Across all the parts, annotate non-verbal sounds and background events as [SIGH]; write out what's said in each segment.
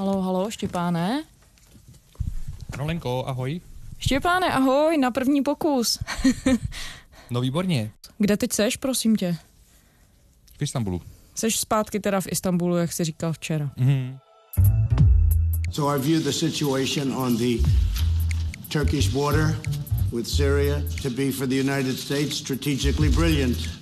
Halo, halo, Štěpáne? Rolenko, ahoj. Štěpáne, ahoj, na první pokus. [LAUGHS] no výborně. Kde teď seš, prosím tě? V Istanbulu. Seš zpátky teda v Istanbulu, jak jsi říkal včera. Mm-hmm. So I view the situation on the Turkish border with Syria to be for the United States strategically brilliant.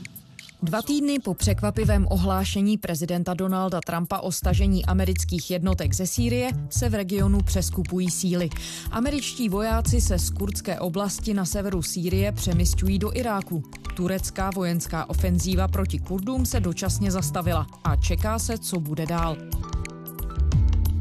Dva týdny po překvapivém ohlášení prezidenta Donalda Trumpa o stažení amerických jednotek ze Sýrie se v regionu přeskupují síly. Američtí vojáci se z kurdské oblasti na severu Sýrie přemysťují do Iráku. Turecká vojenská ofenzíva proti Kurdům se dočasně zastavila a čeká se, co bude dál.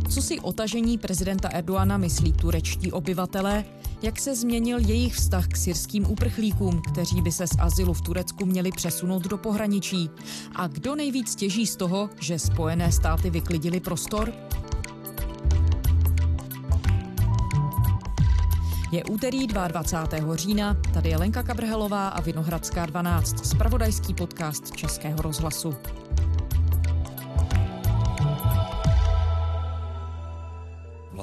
Co si o tažení prezidenta Erdoana myslí turečtí obyvatelé? Jak se změnil jejich vztah k syrským uprchlíkům, kteří by se z azylu v Turecku měli přesunout do pohraničí? A kdo nejvíc těží z toho, že Spojené státy vyklidili prostor? Je úterý 22. října, tady je Lenka Kabrhelová a Vinohradská 12, spravodajský podcast Českého rozhlasu.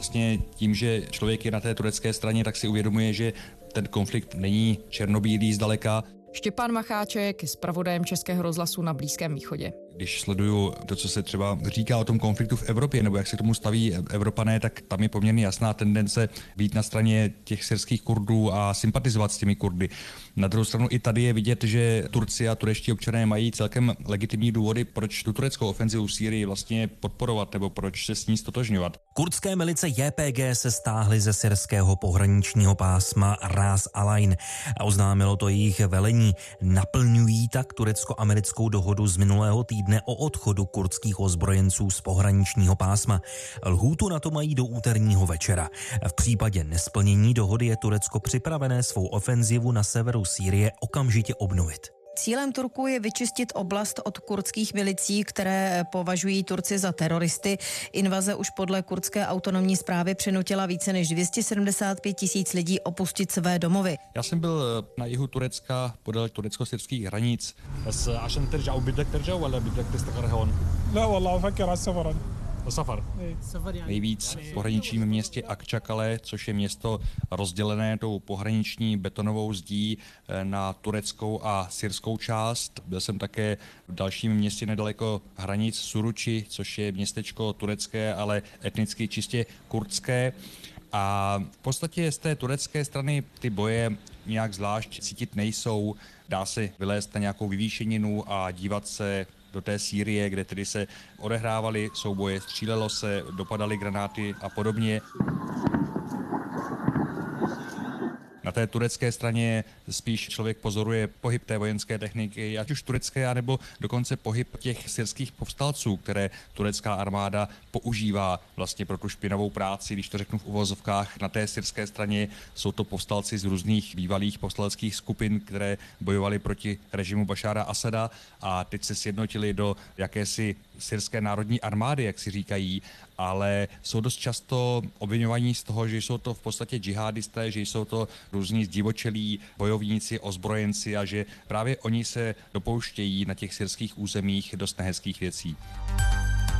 Vlastně tím, že člověk je na té turecké straně, tak si uvědomuje, že ten konflikt není černobílý zdaleka. Štěpán Macháček je zpravodajem Českého rozhlasu na Blízkém východě. Když sleduju to, co se třeba říká o tom konfliktu v Evropě, nebo jak se tomu staví Evropané, tak tam je poměrně jasná tendence být na straně těch syrských Kurdů a sympatizovat s těmi Kurdy. Na druhou stranu i tady je vidět, že Turci a turečtí občané mají celkem legitimní důvody, proč tu tureckou ofenzivu v Sýrii vlastně podporovat nebo proč se s ní stotožňovat. Kurdské milice JPG se stáhly ze syrského pohraničního pásma Ras Alain a oznámilo to jejich velení. Naplňují tak turecko-americkou dohodu z minulého týdne o odchodu kurdských ozbrojenců z pohraničního pásma. Lhůtu na to mají do úterního večera. V případě nesplnění dohody je Turecko připravené svou ofenzivu na severu Sýrie okamžitě obnovit. Cílem Turku je vyčistit oblast od kurdských milicí, které považují Turci za teroristy. Invaze už podle kurdské autonomní zprávy přinutila více než 275 tisíc lidí opustit své domovy. Já jsem byl na jihu Turecka podél turecko-syrských hranic. Safar. Nejvíc v pohraničním městě Akčakale, což je město rozdělené tou pohraniční betonovou zdí eh, na tureckou a syrskou část. Byl jsem také v dalším městě nedaleko hranic Suruči, což je městečko turecké, ale etnicky čistě kurdské. A v podstatě z té turecké strany ty boje nějak zvlášť cítit nejsou. Dá se vylézt na nějakou vyvýšeninu a dívat se do té Sýrie, kde tedy se odehrávaly souboje, střílelo se, dopadaly granáty a podobně. Té turecké straně spíš člověk pozoruje pohyb té vojenské techniky, ať už turecké, anebo dokonce pohyb těch syrských povstalců, které turecká armáda používá vlastně pro tu špinavou práci, když to řeknu v uvozovkách. Na té syrské straně jsou to povstalci z různých bývalých povstaleckých skupin, které bojovali proti režimu Bašára Asada a teď se sjednotili do jakési syrské národní armády, jak si říkají, ale jsou dost často obvinovaní z toho, že jsou to v podstatě džihadisté, že jsou to různí zdivočelí bojovníci, ozbrojenci a že právě oni se dopouštějí na těch syrských územích dost nehezkých věcí.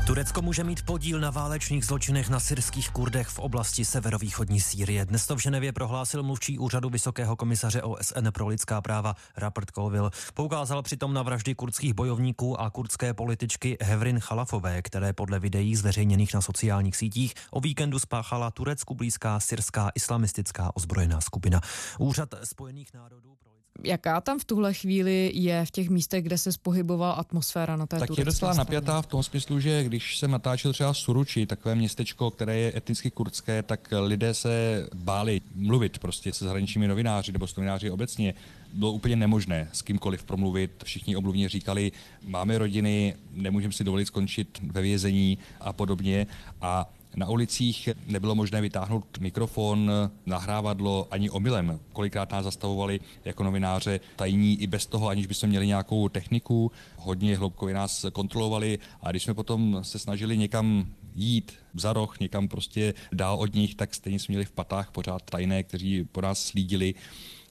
Turecko může mít podíl na válečných zločinech na syrských kurdech v oblasti severovýchodní Sýrie. Dnes to v Ženevě prohlásil mluvčí úřadu Vysokého komisaře OSN pro lidská práva Rapert Colville. Poukázal přitom na vraždy kurdských bojovníků a kurdské političky Hevrin Chalafové, které podle videí zveřejněných na sociálních sítích o víkendu spáchala Turecku blízká syrská islamistická ozbrojená skupina. Úřad Spojených národů Jaká tam v tuhle chvíli je v těch místech, kde se spohybovala atmosféra na té Tak je docela straně? napjatá v tom smyslu, že když jsem natáčel třeba Suruči, takové městečko, které je etnicky kurdské, tak lidé se báli mluvit prostě se zahraničními novináři nebo s novináři obecně. Bylo úplně nemožné s kýmkoliv promluvit. Všichni omluvně říkali, máme rodiny, nemůžeme si dovolit skončit ve vězení a podobně. A na ulicích nebylo možné vytáhnout mikrofon, nahrávadlo ani omylem. Kolikrát nás zastavovali jako novináře tajní i bez toho, aniž bychom měli nějakou techniku. Hodně hloubkově nás kontrolovali a když jsme potom se snažili někam jít za roh, někam prostě dál od nich, tak stejně jsme měli v patách pořád tajné, kteří po nás slídili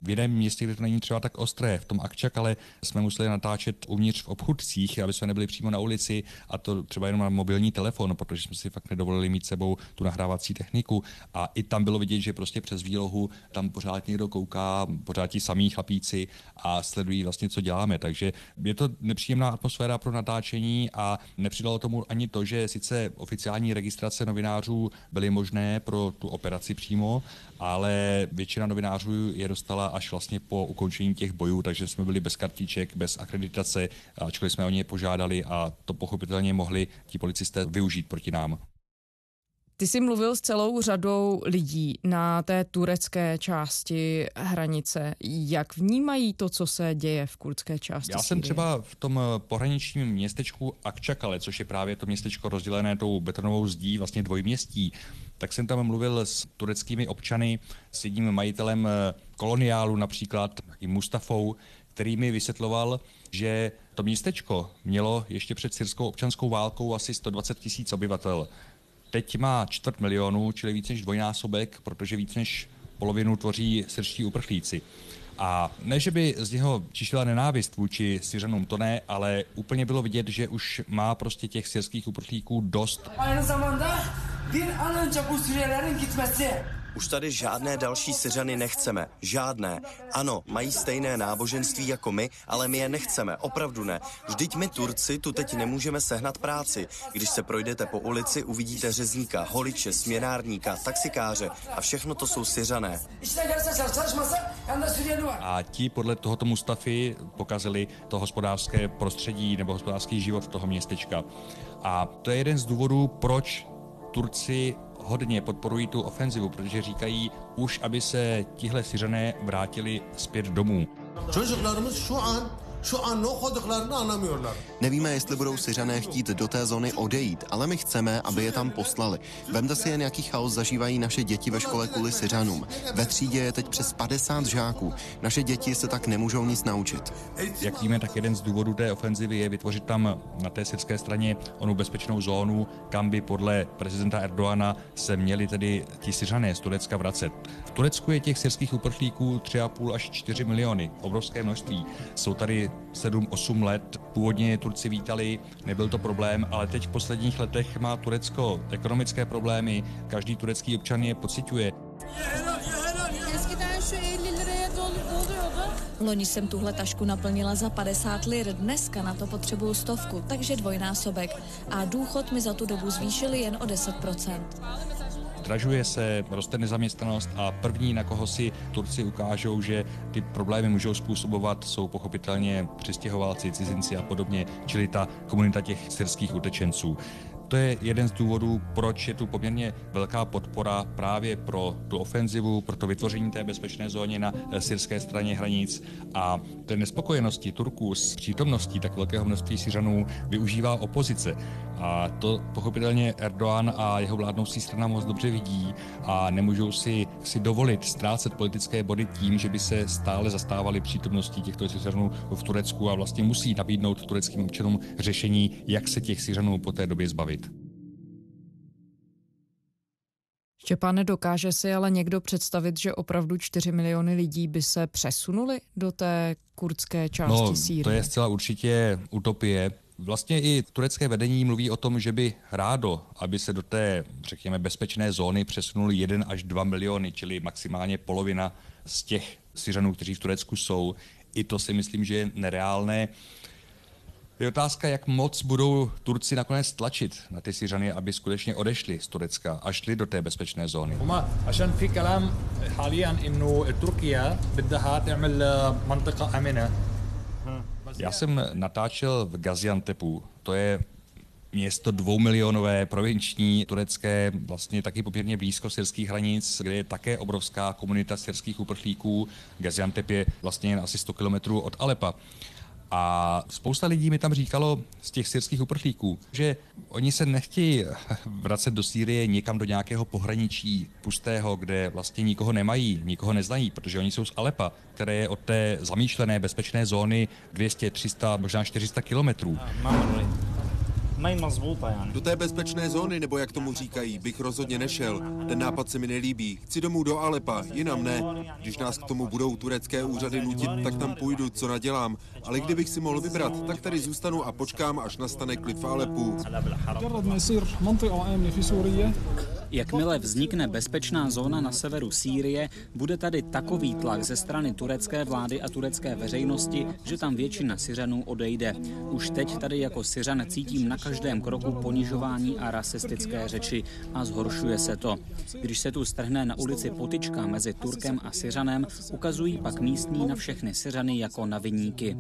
v jiném městě, kde to není třeba tak ostré. V tom ale jsme museli natáčet uvnitř v obchudcích, aby jsme nebyli přímo na ulici a to třeba jenom na mobilní telefon, protože jsme si fakt nedovolili mít sebou tu nahrávací techniku. A i tam bylo vidět, že prostě přes výlohu tam pořád někdo kouká, pořád ti samí chlapíci a sledují vlastně, co děláme. Takže je to nepříjemná atmosféra pro natáčení a nepřidalo tomu ani to, že sice oficiální registrace novinářů byly možné pro tu operaci přímo, ale většina novinářů je dostala až vlastně po ukončení těch bojů, takže jsme byli bez kartiček, bez akreditace, ačkoliv jsme o ně požádali a to pochopitelně mohli ti policisté využít proti nám. Ty jsi mluvil s celou řadou lidí na té turecké části hranice. Jak vnímají to, co se děje v kurdské části Já jsem třeba v tom pohraničním městečku Akčakale, což je právě to městečko rozdělené tou betonovou zdí, vlastně dvojměstí, tak jsem tam mluvil s tureckými občany, s jedním majitelem koloniálu například, takým Mustafou, který mi vysvětloval, že to městečko mělo ještě před syrskou občanskou válkou asi 120 tisíc obyvatel. Teď má čtvrt milionu, čili víc než dvojnásobek, protože víc než polovinu tvoří syrští uprchlíci. A ne, že by z něho čišila nenávist vůči Syřanům, to ne, ale úplně bylo vidět, že už má prostě těch syrských uprchlíků dost. Už tady žádné další Syřany nechceme. Žádné. Ano, mají stejné náboženství jako my, ale my je nechceme. Opravdu ne. Vždyť my Turci tu teď nemůžeme sehnat práci. Když se projdete po ulici, uvidíte řezníka, holiče, směnárníka, taxikáře a všechno to jsou Syřané. A ti podle tohoto Mustafy pokazili to hospodářské prostředí nebo hospodářský život toho městečka. A to je jeden z důvodů, proč Turci hodně podporují tu ofenzivu, protože říkají už, aby se tihle Syřané vrátili zpět domů. Anlamıyorlar. Nevíme, jestli budou Syřané chtít do té zóny odejít, ale my chceme, aby je tam poslali. Vemte si jen, jaký chaos zažívají naše děti ve škole kvůli Syřanům. Ve třídě je teď přes 50 žáků. Naše děti se tak nemůžou nic naučit. Jak víme, tak jeden z důvodů té ofenzivy je vytvořit tam na té syrské straně onu bezpečnou zónu, kam by podle prezidenta Erdoana se měli tedy ti Syřané z Turecka vracet. V Turecku je těch syrských uprchlíků 3,5 až 4 miliony, obrovské množství. Jsou tady 7-8 let. Původně je Turci vítali, nebyl to problém, ale teď v posledních letech má Turecko ekonomické problémy, každý turecký občan je pociťuje. Loni jsem tuhle tašku naplnila za 50 lir, dneska na to potřebuju stovku, takže dvojnásobek. A důchod mi za tu dobu zvýšili jen o 10% zdražuje se, roste nezaměstnanost a první, na koho si Turci ukážou, že ty problémy můžou způsobovat, jsou pochopitelně přistěhovalci, cizinci a podobně, čili ta komunita těch syrských utečenců to je jeden z důvodů, proč je tu poměrně velká podpora právě pro tu ofenzivu, pro to vytvoření té bezpečné zóny na eh, syrské straně hranic a té nespokojenosti Turků s přítomností tak velkého množství Syřanů využívá opozice. A to pochopitelně Erdoğan a jeho vládnoucí strana moc dobře vidí a nemůžou si, si dovolit ztrácet politické body tím, že by se stále zastávali přítomností těchto Syřanů v Turecku a vlastně musí nabídnout tureckým občanům řešení, jak se těch Syřanů po té době zbavit. Štěpáne, dokáže si ale někdo představit, že opravdu 4 miliony lidí by se přesunuli do té kurdské části no, Sýrie? to je zcela určitě utopie. Vlastně i turecké vedení mluví o tom, že by rádo, aby se do té, řekněme, bezpečné zóny přesunuli 1 až 2 miliony, čili maximálně polovina z těch Syřanů, kteří v Turecku jsou. I to si myslím, že je nereálné. Je otázka, jak moc budou Turci nakonec tlačit na ty Syřany, aby skutečně odešli z Turecka a šli do té bezpečné zóny. Já jsem natáčel v Gaziantepu, to je město dvoumilionové, provinční, turecké, vlastně taky poměrně blízko syrských hranic, kde je také obrovská komunita syrských uprchlíků. Gaziantep je vlastně jen asi 100 kilometrů od Alepa. A spousta lidí mi tam říkalo z těch syrských uprchlíků, že oni se nechtějí vracet do Sýrie někam do nějakého pohraničí pustého, kde vlastně nikoho nemají, nikoho neznají, protože oni jsou z Alepa, které je od té zamýšlené bezpečné zóny 200, 300, možná 400 kilometrů. Do té bezpečné zóny, nebo jak tomu říkají, bych rozhodně nešel. Ten nápad se mi nelíbí. Chci domů do Alepa, jinam ne. Když nás k tomu budou turecké úřady nutit, tak tam půjdu, co nadělám. Ale kdybych si mohl vybrat, tak tady zůstanu a počkám, až nastane klid v Alepu. Jakmile vznikne bezpečná zóna na severu Sýrie, bude tady takový tlak ze strany turecké vlády a turecké veřejnosti, že tam většina Syřanů odejde. Už teď tady jako Syřan cítím na každém kroku ponižování a rasistické řeči a zhoršuje se to. Když se tu strhne na ulici potička mezi Turkem a Syřanem, ukazují pak místní na všechny Syřany jako na viníky.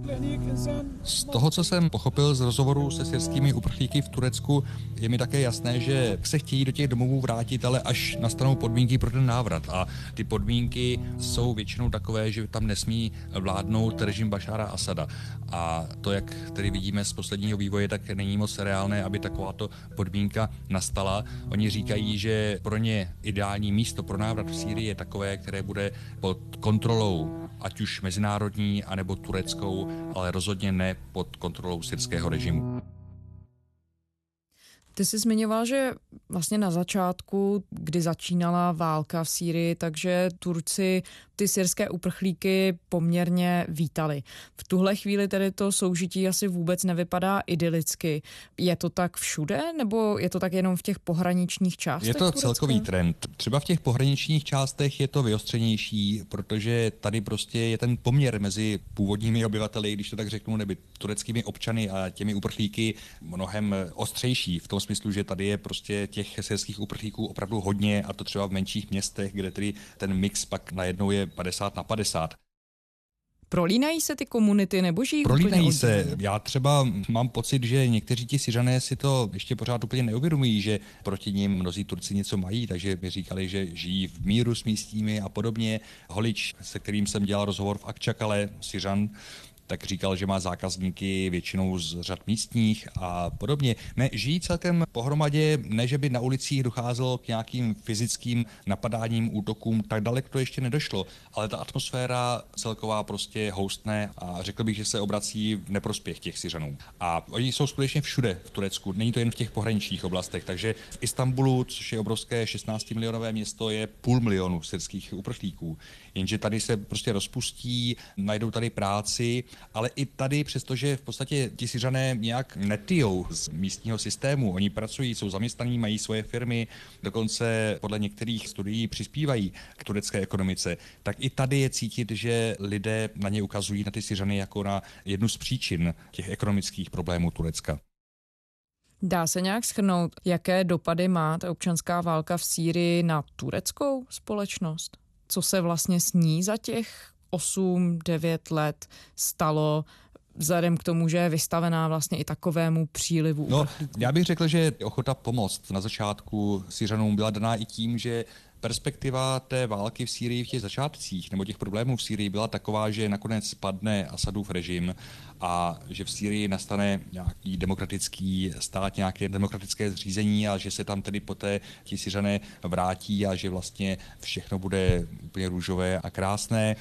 Z toho, co jsem pochopil z rozhovoru se syrskými uprchlíky v Turecku, je mi také jasné, že se chtějí do těch domovů vrátit, ale až nastanou podmínky pro ten návrat. A ty podmínky jsou většinou takové, že tam nesmí vládnout režim Bašára Asada. A to, jak tedy vidíme z posledního vývoje, tak není moc reálné, aby takováto podmínka nastala. Oni říkají, že pro ně ideální místo pro návrat v Sýrii je takové, které bude pod kontrolou ať už mezinárodní, anebo tureckou, ale rozhodně ne pod kontrolou syrského režimu. Ty jsi zmiňoval, že vlastně na začátku, kdy začínala válka v Sýrii, takže Turci ty syrské uprchlíky poměrně vítali. V tuhle chvíli tedy to soužití asi vůbec nevypadá idylicky. Je to tak všude, nebo je to tak jenom v těch pohraničních částech? Je to Turecka? celkový trend. Třeba v těch pohraničních částech je to vyostřenější, protože tady prostě je ten poměr mezi původními obyvateli, když to tak řeknu, nebo tureckými občany a těmi uprchlíky mnohem ostřejší v tom smyslu, že tady je prostě těch syrských uprchlíků opravdu hodně a to třeba v menších městech, kde tedy ten mix pak najednou je 50 na 50. Prolínají se ty komunity nebo žijí Prolínají se. Já třeba mám pocit, že někteří ti Syřané si to ještě pořád úplně neuvědomují, že proti ním mnozí Turci něco mají, takže mi říkali, že žijí v míru s místními a podobně. Holič, se kterým jsem dělal rozhovor v Akčakale, Syřan, tak říkal, že má zákazníky většinou z řad místních a podobně. Ne, žijí celkem pohromadě, ne, že by na ulicích docházelo k nějakým fyzickým napadáním, útokům, tak daleko to ještě nedošlo, ale ta atmosféra celková prostě houstne a řekl bych, že se obrací v neprospěch těch Syřanů. A oni jsou skutečně všude v Turecku, není to jen v těch pohraničních oblastech, takže v Istanbulu, což je obrovské 16 milionové město, je půl milionu syrských uprchlíků. Jenže tady se prostě rozpustí, najdou tady práci ale i tady, přestože v podstatě ti Syřané nějak netijou z místního systému, oni pracují, jsou zaměstnaní, mají svoje firmy, dokonce podle některých studií přispívají k turecké ekonomice, tak i tady je cítit, že lidé na ně ukazují na ty Syřany jako na jednu z příčin těch ekonomických problémů Turecka. Dá se nějak schrnout, jaké dopady má ta občanská válka v Sýrii na tureckou společnost? Co se vlastně sní za těch 8-9 let stalo vzhledem k tomu, že je vystavená vlastně i takovému přílivu. No, já bych řekl, že ochota pomoct na začátku Syřanům byla daná i tím, že perspektiva té války v Sýrii v těch začátcích nebo těch problémů v Sýrii byla taková, že nakonec spadne Asadův režim a že v Sýrii nastane nějaký demokratický stát, nějaké demokratické zřízení a že se tam tedy poté ti Syřané vrátí a že vlastně všechno bude úplně růžové a krásné.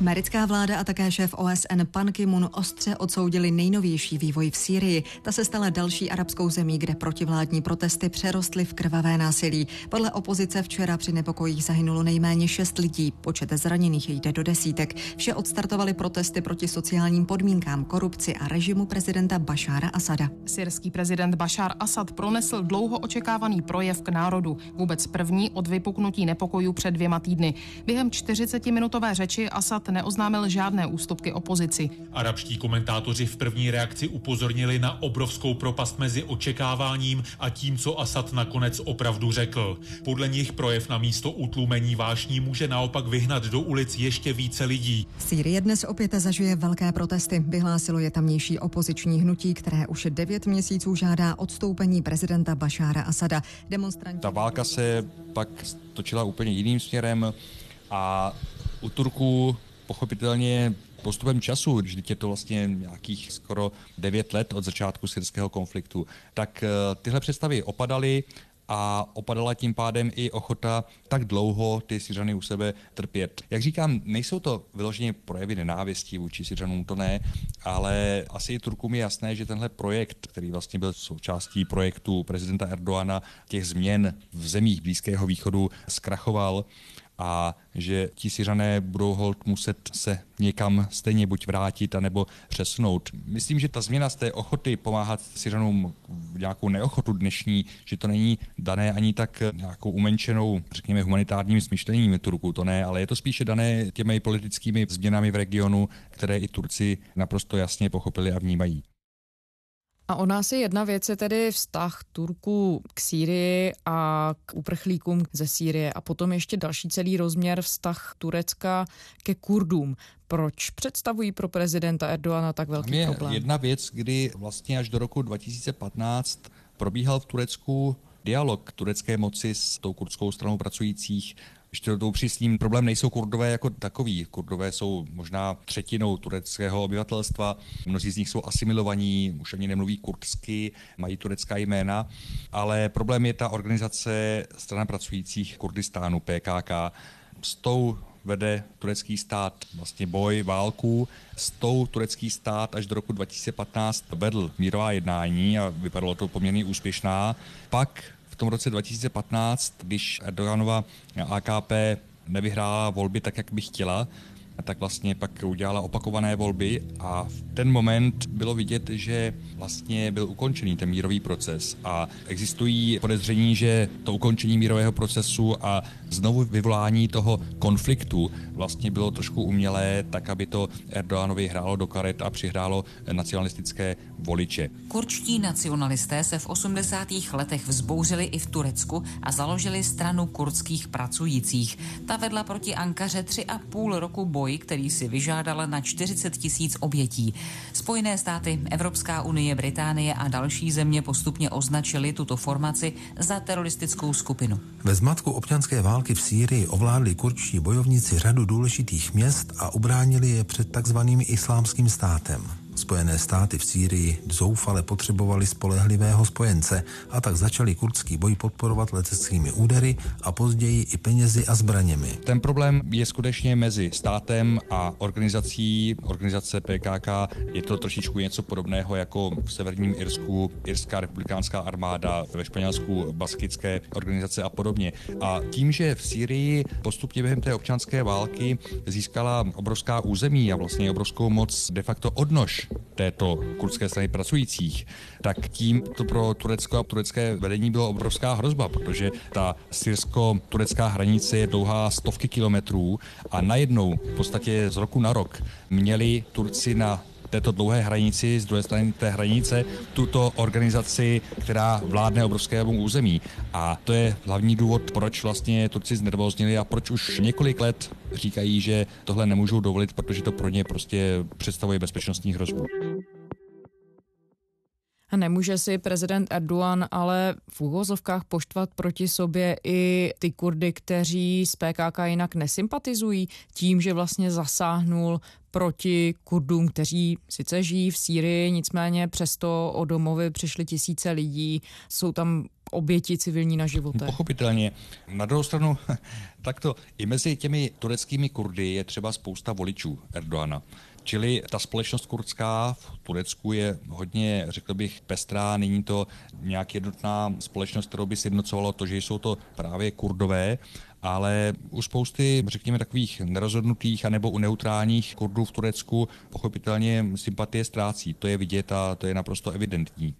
Americká vláda a také šéf OSN Pan Ki-moon ostře odsoudili nejnovější vývoj v Sýrii. Ta se stala další arabskou zemí, kde protivládní protesty přerostly v krvavé násilí. Podle opozice včera při nepokojích zahynulo nejméně šest lidí, počet zraněných jde do desítek. Vše odstartovaly protesty proti sociálním podmínkám, korupci a režimu prezidenta Bašára Asada. Syrský prezident Bašár Asad pronesl dlouho očekávaný projev k národu, vůbec první od vypuknutí nepokojů před dvěma týdny. Během 40-minutové řeči Asad neoznámil žádné ústupky opozici. Arabští komentátoři v první reakci upozornili na obrovskou propast mezi očekáváním a tím, co Asad nakonec opravdu řekl. Podle nich projev na místo utlumení vášní může naopak vyhnat do ulic ještě více lidí. Sýrie dnes opět zažije velké protesty. Vyhlásilo je tamnější opoziční hnutí, které už devět měsíců žádá odstoupení prezidenta Bašára Asada. Demonstranti... Ta válka se pak točila úplně jiným směrem a u Turků pochopitelně postupem času, když je to vlastně nějakých skoro 9 let od začátku syrského konfliktu, tak eh, tyhle představy opadaly a opadala tím pádem i ochota tak dlouho ty Syřany u sebe trpět. Jak říkám, nejsou to vyloženě projevy nenávistí vůči Syřanům, to ne, ale asi i Turkům je jasné, že tenhle projekt, který vlastně byl součástí projektu prezidenta Erdoana, těch změn v zemích Blízkého východu zkrachoval a že ti Syřané budou hold muset se někam stejně buď vrátit, anebo přesunout. Myslím, že ta změna z té ochoty pomáhat Syřanům nějakou neochotu dnešní, že to není dané ani tak nějakou umenčenou, řekněme, humanitárním smyšlením Turku, to ne, ale je to spíše dané těmi politickými změnami v regionu, které i Turci naprosto jasně pochopili a vnímají. A o nás je jedna věc, je tedy vztah Turků k Sýrii a k uprchlíkům ze Sýrie a potom ještě další celý rozměr vztah Turecka ke Kurdům. Proč představují pro prezidenta Erdoana tak velký je problém? jedna věc, kdy vlastně až do roku 2015 probíhal v Turecku dialog turecké moci s tou kurdskou stranou pracujících ještě to upřísním, problém nejsou kurdové jako takový. Kurdové jsou možná třetinou tureckého obyvatelstva, mnozí z nich jsou asimilovaní, už ani nemluví kurdsky, mají turecká jména, ale problém je ta organizace strana pracujících Kurdistánu, PKK. S tou vede turecký stát vlastně boj, válku. S tou turecký stát až do roku 2015 vedl mírová jednání a vypadalo to poměrně úspěšná. Pak tom roce 2015, když Erdoganova AKP nevyhrála volby tak, jak by chtěla, tak vlastně pak udělala opakované volby a v ten moment bylo vidět, že vlastně byl ukončený ten mírový proces a existují podezření, že to ukončení mírového procesu a znovu vyvolání toho konfliktu vlastně bylo trošku umělé, tak aby to Erdoganovi hrálo do karet a přihrálo nacionalistické voliče. Kurčtí nacionalisté se v 80. letech vzbouřili i v Turecku a založili stranu kurdských pracujících. Ta vedla proti Ankaře tři a půl roku boj, který si vyžádala na 40 tisíc obětí. Spojené státy, Evropská unie, Británie a další země postupně označili tuto formaci za teroristickou skupinu. Ve zmatku občanské války v Sýrii ovládli kurčtí bojovníci řadu důležitých měst a ubránili je před takzvaným islámským státem. Spojené státy v Sýrii zoufale potřebovali spolehlivého spojence a tak začali kurdský boj podporovat leteckými údery a později i penězi a zbraněmi. Ten problém je skutečně mezi státem a organizací, organizace PKK. Je to trošičku něco podobného jako v severním Irsku, Irská republikánská armáda, ve Španělsku baskické organizace a podobně. A tím, že v Sýrii postupně během té občanské války získala obrovská území a vlastně obrovskou moc de facto odnož této kurdské strany pracujících, tak tím to pro Turecko a turecké vedení bylo obrovská hrozba, protože ta syrsko-turecká hranice je dlouhá stovky kilometrů a najednou v podstatě z roku na rok měli Turci na této dlouhé hranici, z druhé strany té hranice, tuto organizaci, která vládne obrovskému území. A to je hlavní důvod, proč vlastně Turci znervoznili a proč už několik let říkají, že tohle nemůžou dovolit, protože to pro ně prostě představuje bezpečnostní hrozbu. A nemůže si prezident Erdogan ale v úvozovkách poštvat proti sobě i ty Kurdy, kteří z PKK jinak nesympatizují tím, že vlastně zasáhnul proti Kurdům, kteří sice žijí v Sýrii, nicméně přesto o domovy přišly tisíce lidí, jsou tam oběti civilní na životě. Pochopitelně. Na druhou stranu, [LAUGHS] takto i mezi těmi tureckými Kurdy je třeba spousta voličů Erdoana. Čili ta společnost kurdská v Turecku je hodně, řekl bych, pestrá. Není to nějak jednotná společnost, kterou by sjednocovalo to, že jsou to právě kurdové, ale u spousty, řekněme, takových nerozhodnutých anebo u neutrálních Kurdů v Turecku pochopitelně sympatie ztrácí. To je vidět a to je naprosto evidentní.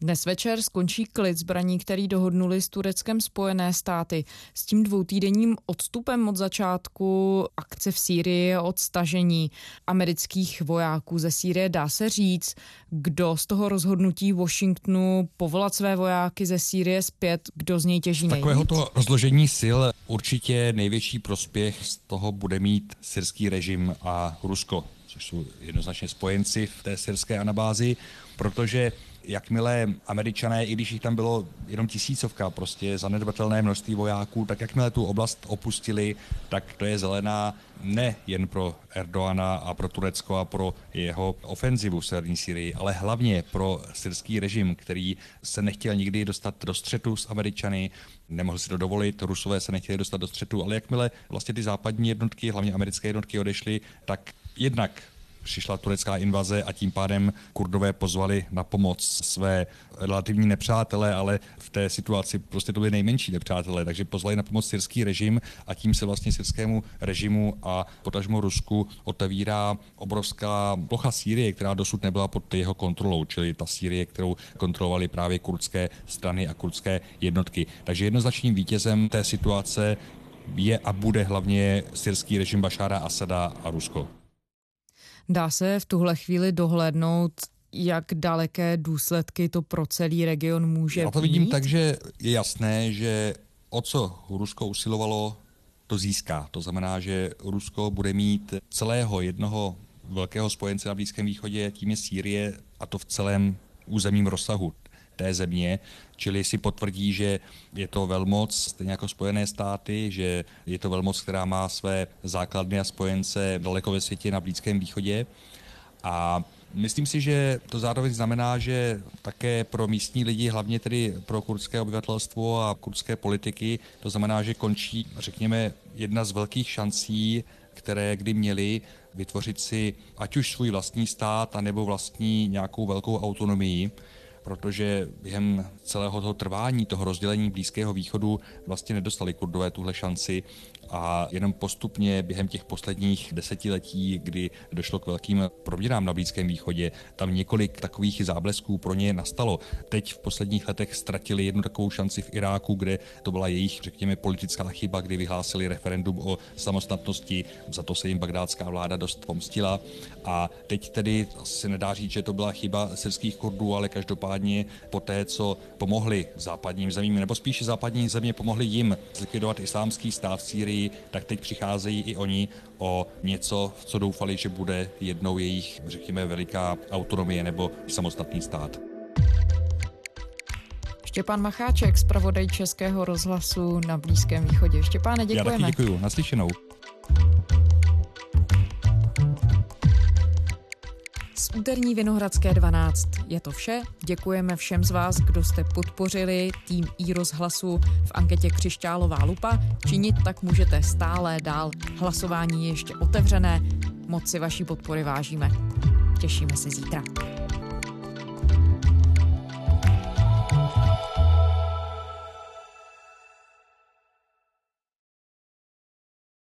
Dnes večer skončí klid zbraní, který dohodnuli s Tureckem Spojené státy. S tím dvoutýdenním odstupem od začátku akce v Sýrii od stažení amerických vojáků ze Sýrie dá se říct, kdo z toho rozhodnutí Washingtonu povolat své vojáky ze Sýrie zpět, kdo z něj těží nejvíc? Takového to rozložení sil určitě největší prospěch z toho bude mít syrský režim a Rusko, což jsou jednoznačně spojenci v té syrské anabázi, protože jakmile američané, i když jich tam bylo jenom tisícovka, prostě zanedbatelné množství vojáků, tak jakmile tu oblast opustili, tak to je zelená ne jen pro Erdoana a pro Turecko a pro jeho ofenzivu v severní Syrii, ale hlavně pro syrský režim, který se nechtěl nikdy dostat do střetu s Američany, nemohl si to dovolit, Rusové se nechtěli dostat do střetu, ale jakmile vlastně ty západní jednotky, hlavně americké jednotky odešly, tak jednak přišla turecká invaze a tím pádem kurdové pozvali na pomoc své relativní nepřátelé, ale v té situaci prostě to byly nejmenší nepřátelé, takže pozvali na pomoc syrský režim a tím se vlastně syrskému režimu a potažmo Rusku otevírá obrovská plocha Sýrie, která dosud nebyla pod jeho kontrolou, čili ta Sýrie, kterou kontrolovali právě kurdské strany a kurdské jednotky. Takže jednoznačným vítězem té situace je a bude hlavně syrský režim Bašára Asada a Rusko. Dá se v tuhle chvíli dohlédnout, jak daleké důsledky to pro celý region může Já to vidím tak, že je jasné, že o co Rusko usilovalo, to získá. To znamená, že Rusko bude mít celého jednoho velkého spojence na Blízkém východě, tím je Sýrie, a to v celém územním rozsahu té země, čili si potvrdí, že je to velmoc, stejně jako Spojené státy, že je to velmoc, která má své základny a spojence daleko ve světě na Blízkém východě. A Myslím si, že to zároveň znamená, že také pro místní lidi, hlavně tedy pro kurdské obyvatelstvo a kurdské politiky, to znamená, že končí, řekněme, jedna z velkých šancí, které kdy měli vytvořit si ať už svůj vlastní stát, anebo vlastní nějakou velkou autonomii protože během celého toho trvání, toho rozdělení Blízkého východu vlastně nedostali kurdové tuhle šanci a jenom postupně během těch posledních desetiletí, kdy došlo k velkým proměnám na Blízkém východě, tam několik takových záblesků pro ně nastalo. Teď v posledních letech ztratili jednu takovou šanci v Iráku, kde to byla jejich, řekněme, politická chyba, kdy vyhlásili referendum o samostatnosti, za to se jim bagdátská vláda dost pomstila a teď tedy se nedá říct, že to byla chyba syrských kurdů, ale každopádně po té, co pomohli západním zemím, nebo spíše západní země pomohli jim zlikvidovat islámský stát v Sýrii, tak teď přicházejí i oni o něco, co doufali, že bude jednou jejich, řekněme, veliká autonomie nebo samostatný stát. Štěpán Macháček, zpravodaj Českého rozhlasu na Blízkém východě. Štěpáne, děkujeme. Já taky děkuju. Naslyšenou. Úterní Vinohradské 12 je to vše. Děkujeme všem z vás, kdo jste podpořili tým i rozhlasu v anketě Křišťálová lupa. Činit tak můžete stále dál. Hlasování je ještě otevřené. Moc si vaší podpory vážíme. Těšíme se zítra.